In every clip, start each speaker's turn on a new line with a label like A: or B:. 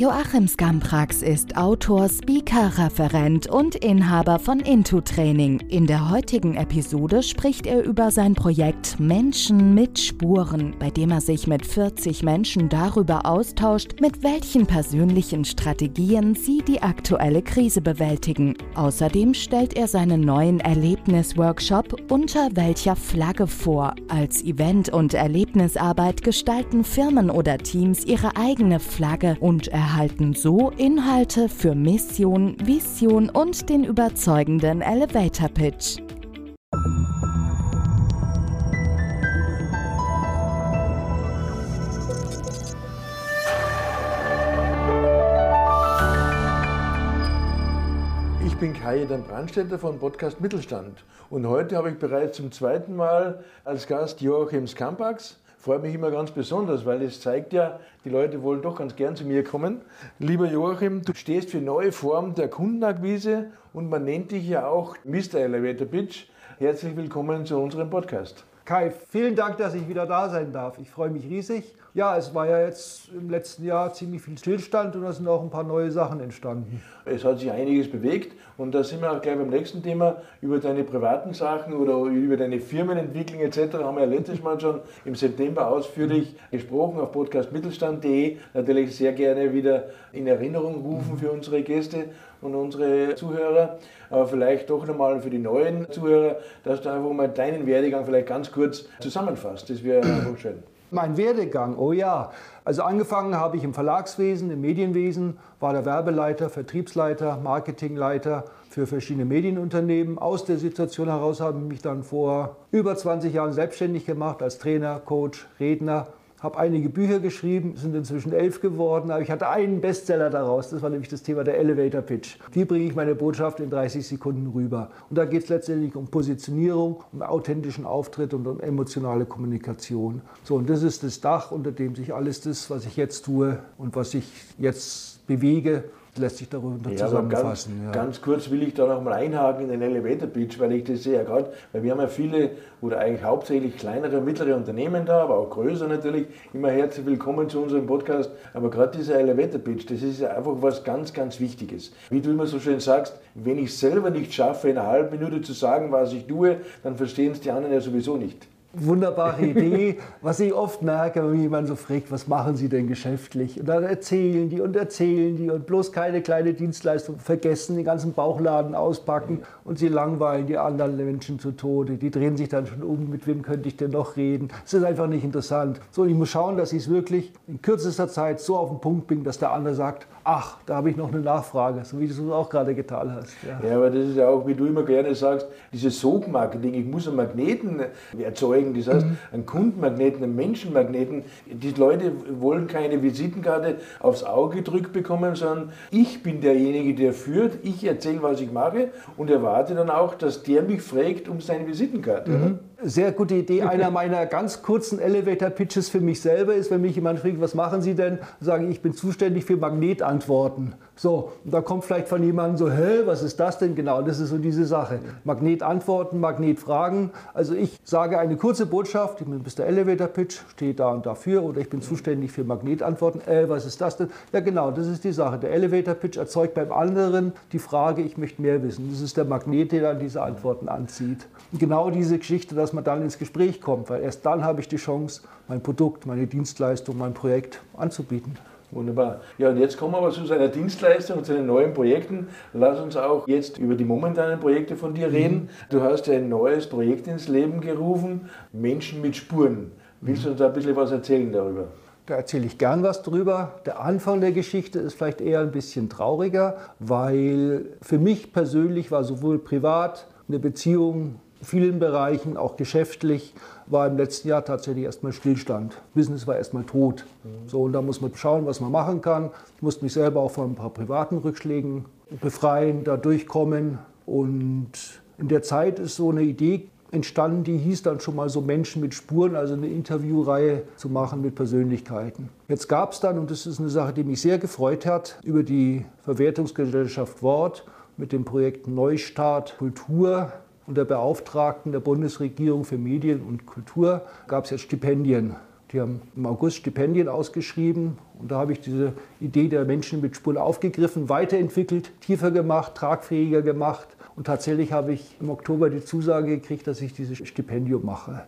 A: Joachim Skamprax ist Autor, Speaker, Referent und Inhaber von Into Training. In der heutigen Episode spricht er über sein Projekt Menschen mit Spuren, bei dem er sich mit 40 Menschen darüber austauscht, mit welchen persönlichen Strategien sie die aktuelle Krise bewältigen. Außerdem stellt er seinen neuen Erlebnisworkshop unter welcher Flagge vor. Als Event- und Erlebnisarbeit gestalten Firmen oder Teams ihre eigene Flagge und erhalten erhalten so Inhalte für Mission, Vision und den überzeugenden Elevator Pitch.
B: Ich bin Kai Dan Brandstätter von Podcast Mittelstand und heute habe ich bereits zum zweiten Mal als Gast Joachim Skampax freut mich immer ganz besonders, weil es zeigt ja, die Leute wollen doch ganz gern zu mir kommen. Lieber Joachim, du stehst für neue Formen der Kundenakquise und man nennt dich ja auch Mr. Elevator Pitch. Herzlich willkommen zu unserem Podcast.
C: Kai, vielen Dank, dass ich wieder da sein darf. Ich freue mich riesig. Ja, es war ja jetzt im letzten Jahr ziemlich viel Stillstand und da sind auch ein paar neue Sachen entstanden.
B: Es hat sich einiges bewegt und da sind wir auch gleich beim nächsten Thema. Über deine privaten Sachen oder über deine Firmenentwicklung etc. haben wir ja letztes Mal schon im September ausführlich gesprochen auf podcastmittelstand.de. Natürlich sehr gerne wieder in Erinnerung rufen für unsere Gäste und unsere Zuhörer. Aber vielleicht doch nochmal für die neuen Zuhörer, dass du einfach mal deinen Werdegang vielleicht ganz kurz zusammenfasst. Das wäre einfach schön.
C: Mein Werdegang, oh ja. Also angefangen habe ich im Verlagswesen, im Medienwesen, war der Werbeleiter, Vertriebsleiter, Marketingleiter für verschiedene Medienunternehmen. Aus der Situation heraus habe ich mich dann vor über 20 Jahren selbstständig gemacht als Trainer, Coach, Redner habe einige Bücher geschrieben, sind inzwischen elf geworden, aber ich hatte einen Bestseller daraus, das war nämlich das Thema der Elevator Pitch. Wie bringe ich meine Botschaft in 30 Sekunden rüber? Und da geht es letztendlich um Positionierung, um authentischen Auftritt und um emotionale Kommunikation. So, und das ist das Dach, unter dem sich alles das, was ich jetzt tue und was ich jetzt bewege, lässt sich darunter ja, zusammenfassen.
B: Ganz, ja. ganz, kurz will ich da noch mal einhaken in den Elevator Pitch, weil ich das sehe ja gerade, weil wir haben ja viele oder eigentlich hauptsächlich kleinere und mittlere Unternehmen da, aber auch größer natürlich. Immer herzlich willkommen zu unserem Podcast. Aber gerade dieser Elevator Pitch, das ist ja einfach was ganz, ganz Wichtiges. Wie du immer so schön sagst, wenn ich selber nicht schaffe, in einer halben Minute zu sagen, was ich tue, dann verstehen es die anderen ja sowieso nicht.
C: Wunderbare Idee. Was ich oft merke, wenn jemand so fragt, was machen Sie denn geschäftlich? Und dann erzählen die und erzählen die und bloß keine kleine Dienstleistung vergessen, den ganzen Bauchladen auspacken und sie langweilen die anderen Menschen zu Tode. Die drehen sich dann schon um, mit wem könnte ich denn noch reden? Es ist einfach nicht interessant. So, ich muss schauen, dass ich es wirklich in kürzester Zeit so auf den Punkt bringe, dass der andere sagt, ach, da habe ich noch eine Nachfrage, so wie du es auch gerade getan hast.
B: Ja. ja. aber das ist ja auch, wie du immer gerne sagst, dieses Sogmarketing. Ich muss einen Magneten erzeugen, das heißt, mhm. einen Kundenmagneten, einen Menschenmagneten. Die Leute wollen keine Visitenkarte aufs Auge gedrückt bekommen, sondern ich bin derjenige, der führt, ich erzähle, was ich mache und erwarte dann auch, dass der mich fragt um seine Visitenkarte. Mhm.
C: Sehr gute Idee. Einer meiner ganz kurzen Elevator-Pitches für mich selber ist, wenn mich jemand fragt, was machen Sie denn, sage ich, ich bin zuständig für Magnetantworten. So, da kommt vielleicht von jemandem so, hä, was ist das denn genau? Das ist so diese Sache. Magnetantworten, Magnetfragen. Also ich sage eine kurze Botschaft, ich bin Mr. Elevator Pitch, steht da und dafür oder ich bin zuständig für Magnetantworten. Äh, was ist das denn? Ja genau, das ist die Sache. Der Elevator Pitch erzeugt beim anderen die Frage, ich möchte mehr wissen. Das ist der Magnet, der dann diese Antworten anzieht. Und genau diese Geschichte, dass man dann ins Gespräch kommt, weil erst dann habe ich die Chance, mein Produkt, meine Dienstleistung, mein Projekt anzubieten.
B: Wunderbar. Ja, und jetzt kommen wir aber zu seiner Dienstleistung und zu den neuen Projekten. Lass uns auch jetzt über die momentanen Projekte von dir reden. Du hast ein neues Projekt ins Leben gerufen, Menschen mit Spuren. Willst du uns da ein bisschen was erzählen darüber?
C: Da erzähle ich gern was drüber. Der Anfang der Geschichte ist vielleicht eher ein bisschen trauriger, weil für mich persönlich war sowohl privat eine Beziehung vielen Bereichen, auch geschäftlich, war im letzten Jahr tatsächlich erstmal Stillstand. Business war erstmal tot. So, und da muss man schauen, was man machen kann. Ich musste mich selber auch von ein paar privaten Rückschlägen befreien, da durchkommen. Und in der Zeit ist so eine Idee entstanden, die hieß dann schon mal so Menschen mit Spuren, also eine Interviewreihe zu machen mit Persönlichkeiten. Jetzt gab es dann, und das ist eine Sache, die mich sehr gefreut hat, über die Verwertungsgesellschaft Wort mit dem Projekt Neustart Kultur und der Beauftragten der Bundesregierung für Medien und Kultur gab es jetzt Stipendien. Die haben im August Stipendien ausgeschrieben und da habe ich diese Idee der Menschen mit Spuren aufgegriffen, weiterentwickelt, tiefer gemacht, tragfähiger gemacht und tatsächlich habe ich im Oktober die Zusage gekriegt, dass ich dieses Stipendium mache.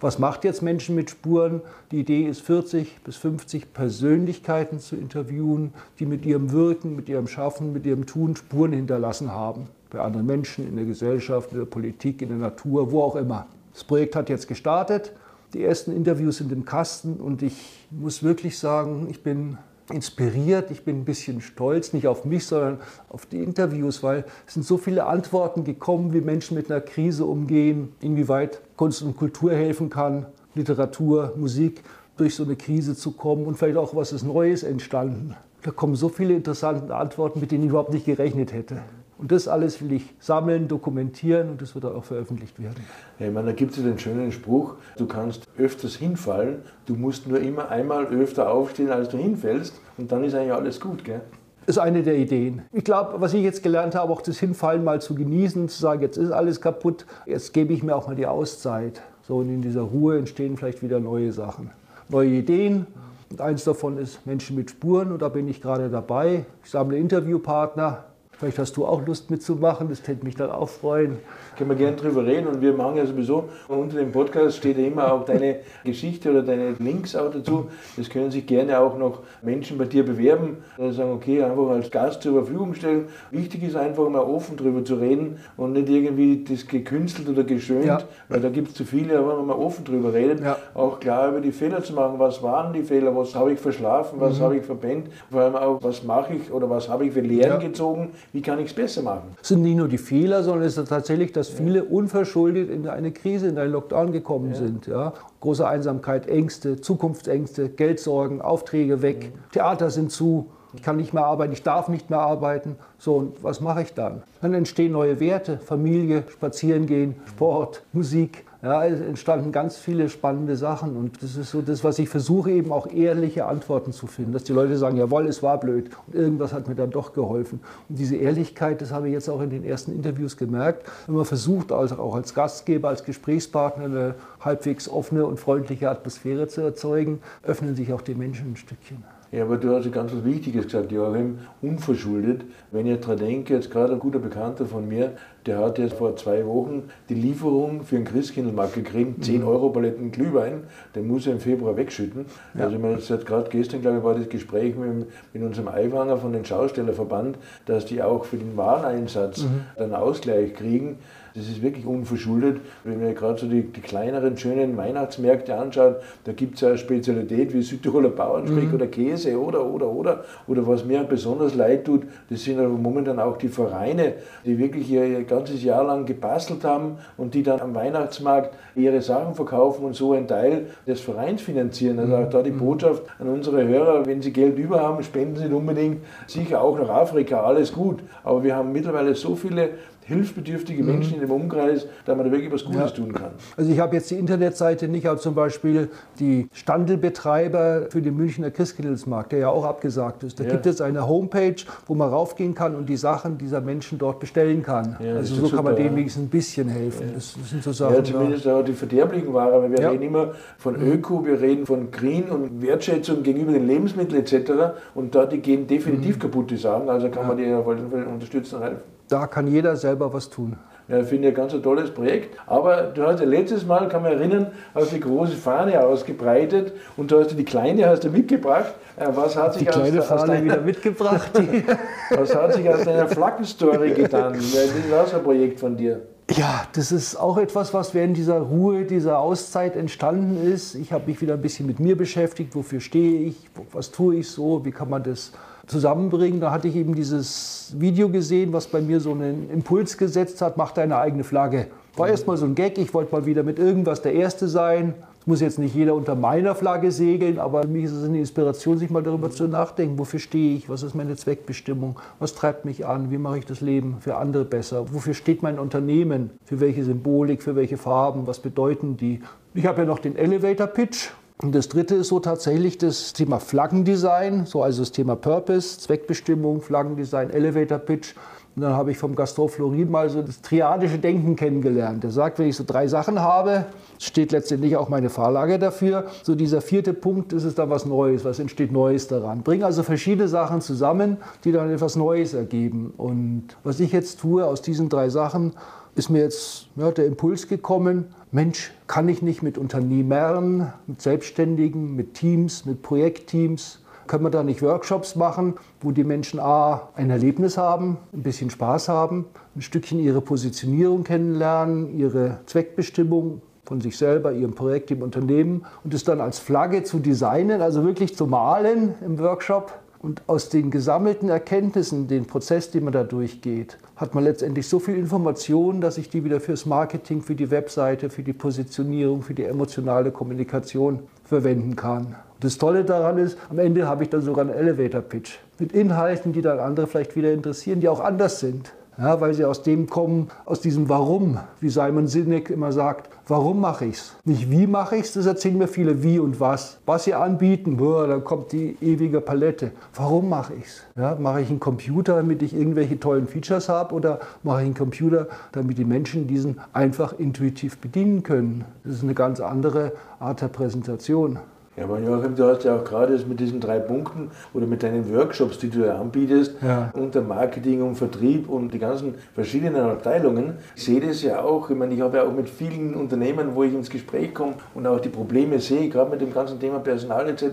C: Was macht jetzt Menschen mit Spuren? Die Idee ist, 40 bis 50 Persönlichkeiten zu interviewen, die mit ihrem Wirken, mit ihrem Schaffen, mit ihrem Tun Spuren hinterlassen haben. Bei anderen Menschen, in der Gesellschaft, in der Politik, in der Natur, wo auch immer. Das Projekt hat jetzt gestartet. Die ersten Interviews sind im Kasten und ich muss wirklich sagen, ich bin inspiriert, ich bin ein bisschen stolz, nicht auf mich, sondern auf die Interviews, weil es sind so viele Antworten gekommen, wie Menschen mit einer Krise umgehen, inwieweit Kunst und Kultur helfen kann, Literatur, Musik durch so eine Krise zu kommen und vielleicht auch was ist Neues entstanden. Da kommen so viele interessante Antworten, mit denen ich überhaupt nicht gerechnet hätte. Und das alles will ich sammeln, dokumentieren und das wird auch veröffentlicht werden.
B: Ja, ich meine, da gibt es ja den schönen Spruch, du kannst öfters hinfallen, du musst nur immer einmal öfter aufstehen, als du hinfällst und dann ist eigentlich alles gut, gell?
C: ist eine der Ideen. Ich glaube, was ich jetzt gelernt habe, auch das Hinfallen mal zu genießen, zu sagen, jetzt ist alles kaputt, jetzt gebe ich mir auch mal die Auszeit. So, und in dieser Ruhe entstehen vielleicht wieder neue Sachen, neue Ideen. Und eins davon ist Menschen mit Spuren und da bin ich gerade dabei. Ich sammle Interviewpartner, Vielleicht hast du auch Lust mitzumachen, das täte mich dann auch freuen.
B: Können wir gerne drüber reden und wir machen ja sowieso, unter dem Podcast steht ja immer auch deine Geschichte oder deine Links auch dazu. Das können sich gerne auch noch Menschen bei dir bewerben, die sagen, okay, einfach als Gast zur Verfügung stellen. Wichtig ist einfach mal offen drüber zu reden und nicht irgendwie das gekünstelt oder geschönt, ja. weil da gibt es zu viele, aber wenn man mal offen drüber redet, ja. auch klar über die Fehler zu machen, was waren die Fehler, was habe ich verschlafen, was mhm. habe ich verpennt, vor allem auch, was mache ich oder was habe ich für Lehren ja. gezogen, wie kann ich es besser machen?
C: Es sind nicht nur die Fehler, sondern es ist tatsächlich, dass viele unverschuldet in eine Krise, in einen Lockdown gekommen sind. Ja? Große Einsamkeit, Ängste, Zukunftsängste, Geldsorgen, Aufträge weg. Theater sind zu. Ich kann nicht mehr arbeiten, ich darf nicht mehr arbeiten. So, und was mache ich dann? Dann entstehen neue Werte, Familie, Spazierengehen, Sport, Musik. Ja, es entstanden ganz viele spannende Sachen und das ist so das, was ich versuche, eben auch ehrliche Antworten zu finden, dass die Leute sagen, jawohl, es war blöd und irgendwas hat mir dann doch geholfen. Und diese Ehrlichkeit, das habe ich jetzt auch in den ersten Interviews gemerkt, wenn man versucht, also auch als Gastgeber, als Gesprächspartner eine halbwegs offene und freundliche Atmosphäre zu erzeugen, öffnen sich auch die Menschen ein Stückchen.
B: Ja, aber du hast ja ganz was Wichtiges gesagt, Joachim, unverschuldet. Wenn ich daran denke, jetzt gerade ein guter Bekannter von mir, der hat jetzt vor zwei Wochen die Lieferung für einen Christkindlmarkt gekriegt, 10 mhm. Euro Paletten Glühwein, den muss er im Februar wegschütten. Ja. Also ich meine, jetzt gerade gestern, glaube ich, war das Gespräch mit, mit unserem Eiwanger von den Schaustellerverband, dass die auch für den Wareneinsatz mhm. einen Ausgleich kriegen. Das ist wirklich unverschuldet. Wenn man gerade so die, die, kleineren, schönen Weihnachtsmärkte anschaut, da gibt es ja eine Spezialität wie Südtiroler Bauernspeck mhm. oder Käse oder, oder, oder. Oder was mir besonders leid tut, das sind aber momentan auch die Vereine, die wirklich ihr ganzes Jahr lang gebastelt haben und die dann am Weihnachtsmarkt ihre Sachen verkaufen und so einen Teil des Vereins finanzieren. Also auch da die mhm. Botschaft an unsere Hörer, wenn sie Geld über haben, spenden sie unbedingt sicher auch nach Afrika, alles gut. Aber wir haben mittlerweile so viele hilfsbedürftige Menschen mhm. in dem Umkreis, da man da wirklich was Gutes ja. tun kann.
C: Also ich habe jetzt die Internetseite nicht, aber zum Beispiel die Standelbetreiber für den Münchner Christkindlesmarkt, der ja auch abgesagt ist. Da ja. gibt es eine Homepage, wo man raufgehen kann und die Sachen dieser Menschen dort bestellen kann. Ja, also so super, kann man denen wenigstens ein bisschen helfen.
B: Das, sind so Sachen. Ja, zumindest auch die verderblichen Waren, weil wir reden immer von mhm. Öko, wir reden von Green und Wertschätzung gegenüber den Lebensmitteln etc. Und da die gehen definitiv mhm. kaputt, die Sachen. Also kann man die ja unterstützen und helfen
C: da kann jeder selber was tun.
B: Ja, ich finde ein ganz tolles Projekt. Aber du hast ja letztes Mal, kann man erinnern, hast die große Fahne ausgebreitet und du hast die kleine hast du mitgebracht.
C: Äh, was hat sich die kleine aus, Fahne aus deiner, wieder mitgebracht.
B: was hat sich aus deiner Flaggenstory getan? Das ist auch so ein Projekt von dir.
C: Ja, das ist auch etwas, was während dieser Ruhe, dieser Auszeit entstanden ist. Ich habe mich wieder ein bisschen mit mir beschäftigt. Wofür stehe ich? Was tue ich so? Wie kann man das zusammenbringen. Da hatte ich eben dieses Video gesehen, was bei mir so einen Impuls gesetzt hat, mach deine eigene Flagge. War mhm. erstmal so ein Gag, ich wollte mal wieder mit irgendwas der Erste sein. Es muss jetzt nicht jeder unter meiner Flagge segeln, aber für mich ist es eine Inspiration, sich mal darüber zu nachdenken, wofür stehe ich, was ist meine Zweckbestimmung, was treibt mich an, wie mache ich das Leben für andere besser, wofür steht mein Unternehmen, für welche Symbolik, für welche Farben, was bedeuten die. Ich habe ja noch den Elevator Pitch, und das dritte ist so tatsächlich das Thema Flaggendesign, so also das Thema Purpose, Zweckbestimmung, Flaggendesign, Elevator Pitch. Und dann habe ich vom Gaston Florin mal so das triadische Denken kennengelernt. Der sagt, wenn ich so drei Sachen habe, steht letztendlich auch meine Fahrlage dafür. So dieser vierte Punkt ist es dann was Neues, was entsteht Neues daran. Bring also verschiedene Sachen zusammen, die dann etwas Neues ergeben. Und was ich jetzt tue aus diesen drei Sachen, ist mir jetzt ja, der Impuls gekommen, Mensch, kann ich nicht mit Unternehmern, mit Selbstständigen, mit Teams, mit Projektteams, können wir da nicht Workshops machen, wo die Menschen A, ein Erlebnis haben, ein bisschen Spaß haben, ein Stückchen ihre Positionierung kennenlernen, ihre Zweckbestimmung von sich selber, ihrem Projekt, im Unternehmen und es dann als Flagge zu designen, also wirklich zu malen im Workshop und aus den gesammelten Erkenntnissen, den Prozess, den man da durchgeht, hat man letztendlich so viel Information, dass ich die wieder fürs Marketing, für die Webseite, für die Positionierung, für die emotionale Kommunikation verwenden kann. Das Tolle daran ist, am Ende habe ich dann sogar einen Elevator Pitch mit Inhalten, die dann andere vielleicht wieder interessieren, die auch anders sind ja, weil sie aus dem kommen, aus diesem Warum, wie Simon Sinek immer sagt, warum mache ich es? Nicht wie mache ich es, das erzählen mir viele wie und was. Was sie anbieten, boah, dann kommt die ewige Palette. Warum mache ich es? Ja, mache ich einen Computer, damit ich irgendwelche tollen Features habe oder mache ich einen Computer, damit die Menschen diesen einfach intuitiv bedienen können? Das ist eine ganz andere Art der Präsentation.
B: Ja, aber Joachim, du hast ja auch gerade mit diesen drei Punkten oder mit deinen Workshops, die du ja anbietest, ja. unter Marketing und Vertrieb und die ganzen verschiedenen Abteilungen. Ich sehe das ja auch, ich meine, ich habe ja auch mit vielen Unternehmen, wo ich ins Gespräch komme und auch die Probleme sehe, gerade mit dem ganzen Thema Personal etc.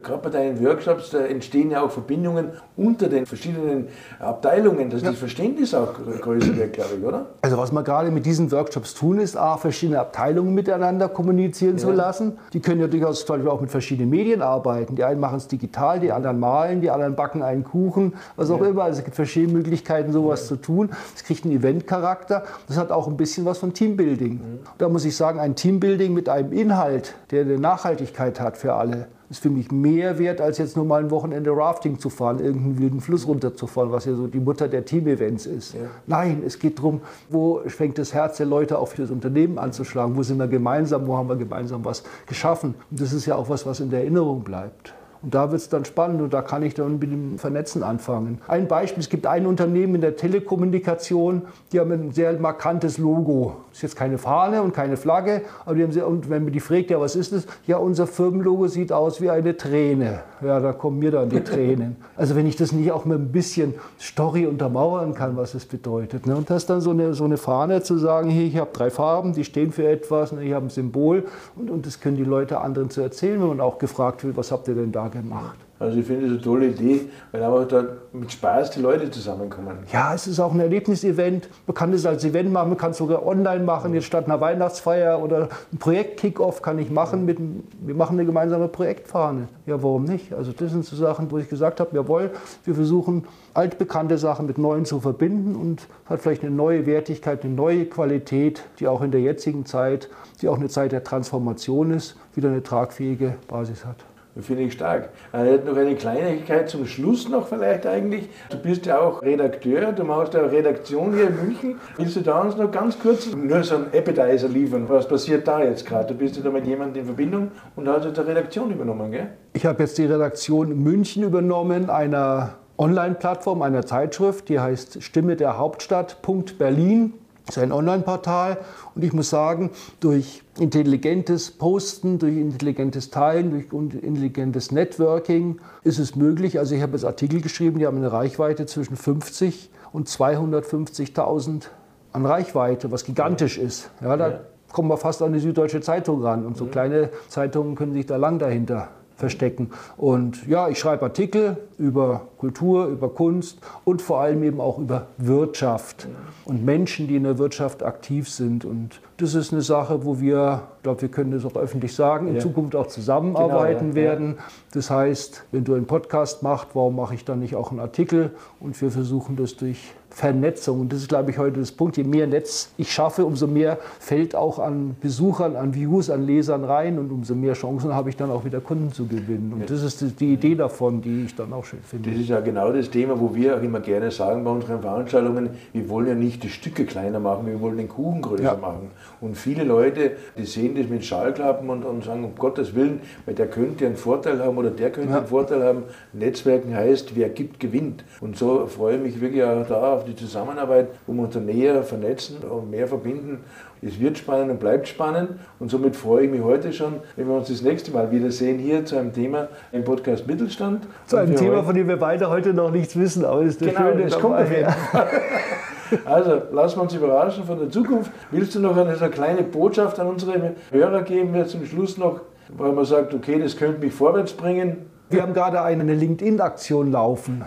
B: Gerade bei deinen Workshops, da entstehen ja auch Verbindungen unter den verschiedenen Abteilungen, dass ja. das Verständnis auch größer wird, glaube ich, oder?
C: Also was wir gerade mit diesen Workshops tun, ist A, verschiedene Abteilungen miteinander kommunizieren ja. zu lassen. Die können ja durchaus zum Beispiel auch mit verschiedenen Medien arbeiten. Die einen machen es digital, die anderen malen, die anderen backen einen Kuchen, was auch ja. immer. Also es gibt verschiedene Möglichkeiten, sowas ja. zu tun. Es kriegt einen Eventcharakter. Das hat auch ein bisschen was von Teambuilding. Mhm. Da muss ich sagen, ein Teambuilding mit einem Inhalt, der eine Nachhaltigkeit hat für alle, ist für mich mehr wert, als jetzt nur mal ein Wochenende Rafting zu fahren, irgendeinen wilden Fluss runterzufahren, was ja so die Mutter der Team-Events ist. Ja. Nein, es geht darum, wo fängt das Herz der Leute auch für das Unternehmen anzuschlagen, wo sind wir gemeinsam, wo haben wir gemeinsam was geschaffen. Und das ist ja auch was, was in der Erinnerung bleibt. Und da wird es dann spannend und da kann ich dann mit dem Vernetzen anfangen. Ein Beispiel, es gibt ein Unternehmen in der Telekommunikation, die haben ein sehr markantes Logo. Ist jetzt keine Fahne und keine Flagge, aber die haben sehr, und wenn man die fragt, ja, was ist das? Ja, unser Firmenlogo sieht aus wie eine Träne. Ja, da kommen mir dann die Tränen. Also wenn ich das nicht auch mit ein bisschen Story untermauern kann, was es bedeutet. Ne? Und das ist dann so eine, so eine Fahne zu sagen, hier, ich habe drei Farben, die stehen für etwas, ne? ich habe ein Symbol und, und das können die Leute anderen zu erzählen, wenn man auch gefragt wird, was habt ihr denn da gemacht.
B: Also ich finde es eine tolle Idee, weil einfach da mit Spaß die Leute zusammenkommen.
C: Ja, es ist auch ein Erlebnisevent. Man kann es als Event machen, man kann es sogar online machen, jetzt statt einer Weihnachtsfeier oder ein Projekt-Kickoff kann ich machen. Mit, wir machen eine gemeinsame Projektfahne. Ja, warum nicht? Also das sind so Sachen, wo ich gesagt habe, jawohl, wir versuchen altbekannte Sachen mit neuen zu verbinden und hat vielleicht eine neue Wertigkeit, eine neue Qualität, die auch in der jetzigen Zeit, die auch eine Zeit der Transformation ist, wieder eine tragfähige Basis hat.
B: Finde ich stark. Äh, noch eine Kleinigkeit zum Schluss noch vielleicht eigentlich. Du bist ja auch Redakteur, du machst ja auch Redaktion hier in München. Willst du da uns noch ganz kurz nur so einen Appetizer liefern? Was passiert da jetzt gerade? Du bist ja da mit jemandem in Verbindung und hast jetzt die Redaktion übernommen, gell?
C: Ich habe jetzt die Redaktion München übernommen, einer Online-Plattform, einer Zeitschrift, die heißt Stimme der Hauptstadt.berlin. ist ein Online-Portal und ich muss sagen, durch intelligentes Posten, durch intelligentes Teilen, durch intelligentes Networking ist es möglich. Also ich habe jetzt Artikel geschrieben, die haben eine Reichweite zwischen 50 und 250.000 an Reichweite, was gigantisch ist. Ja, da ja. kommen wir fast an die Süddeutsche Zeitung ran und so mhm. kleine Zeitungen können sich da lang dahinter verstecken. Und ja, ich schreibe Artikel über Kultur, über Kunst und vor allem eben auch über Wirtschaft und Menschen, die in der Wirtschaft aktiv sind. Und das ist eine Sache, wo wir, ich glaube, wir können das auch öffentlich sagen, in ja. Zukunft auch zusammenarbeiten genau, ja. werden. Das heißt, wenn du einen Podcast machst, warum mache ich dann nicht auch einen Artikel? Und wir versuchen das durch Vernetzung. Und das ist, glaube ich, heute das Punkt. Je mehr Netz ich schaffe, umso mehr fällt auch an Besuchern, an Views, an Lesern rein und umso mehr Chancen habe ich dann auch wieder Kunden zu gewinnen. Und das ist die Idee davon, die ich dann auch schön finde.
B: Das ist ja genau das Thema, wo wir auch immer gerne sagen bei unseren Veranstaltungen, wir wollen ja nicht die Stücke kleiner machen, wir wollen den Kuchen größer machen. Und viele Leute, die sehen das mit Schallklappen und, und sagen, um Gottes Willen, weil der könnte einen Vorteil haben oder der könnte ja. einen Vorteil haben. Netzwerken heißt, wer gibt, gewinnt. Und so freue ich mich wirklich auch da auf die Zusammenarbeit, wo wir uns dann näher vernetzen und mehr verbinden. Es wird spannend und bleibt spannend und somit freue ich mich heute schon, wenn wir uns das nächste Mal wiedersehen hier zu einem Thema im Podcast Mittelstand.
C: Zu einem Thema, von dem wir beide heute noch nichts wissen, aber es ist
B: der genau, Schöne das kommt auf jeden Fall. Also lassen wir uns überraschen von der Zukunft. Willst du noch eine, eine kleine Botschaft an unsere Hörer geben, jetzt zum Schluss noch, weil man sagt, okay, das könnte mich vorwärts bringen?
C: Wir haben gerade eine LinkedIn-Aktion laufen.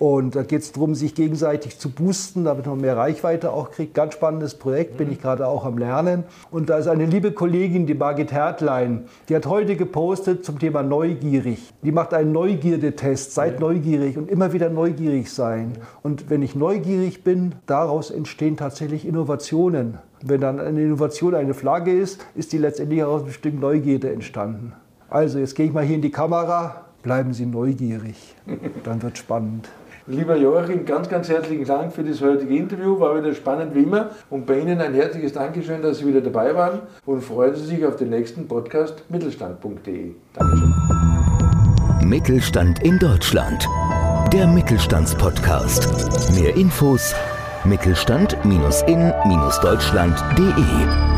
C: Und da geht es darum, sich gegenseitig zu boosten, damit man mehr Reichweite auch kriegt. Ganz spannendes Projekt, bin ich gerade auch am Lernen. Und da ist eine liebe Kollegin, die Margit Hertlein, die hat heute gepostet zum Thema neugierig. Die macht einen Neugierdetest, seid neugierig und immer wieder neugierig sein. Und wenn ich neugierig bin, daraus entstehen tatsächlich Innovationen. Wenn dann eine Innovation eine Flagge ist, ist die letztendlich aus einem Stück Neugierde entstanden. Also jetzt gehe ich mal hier in die Kamera, bleiben Sie neugierig, dann wird spannend.
B: Lieber Joachim, ganz, ganz herzlichen Dank für das heutige Interview. War wieder spannend wie immer. Und bei Ihnen ein herzliches Dankeschön, dass Sie wieder dabei waren. Und freuen Sie sich auf den nächsten Podcast mittelstand.de. Dankeschön.
D: Mittelstand in Deutschland. Der Mittelstandspodcast. Mehr Infos mittelstand-in-deutschland.de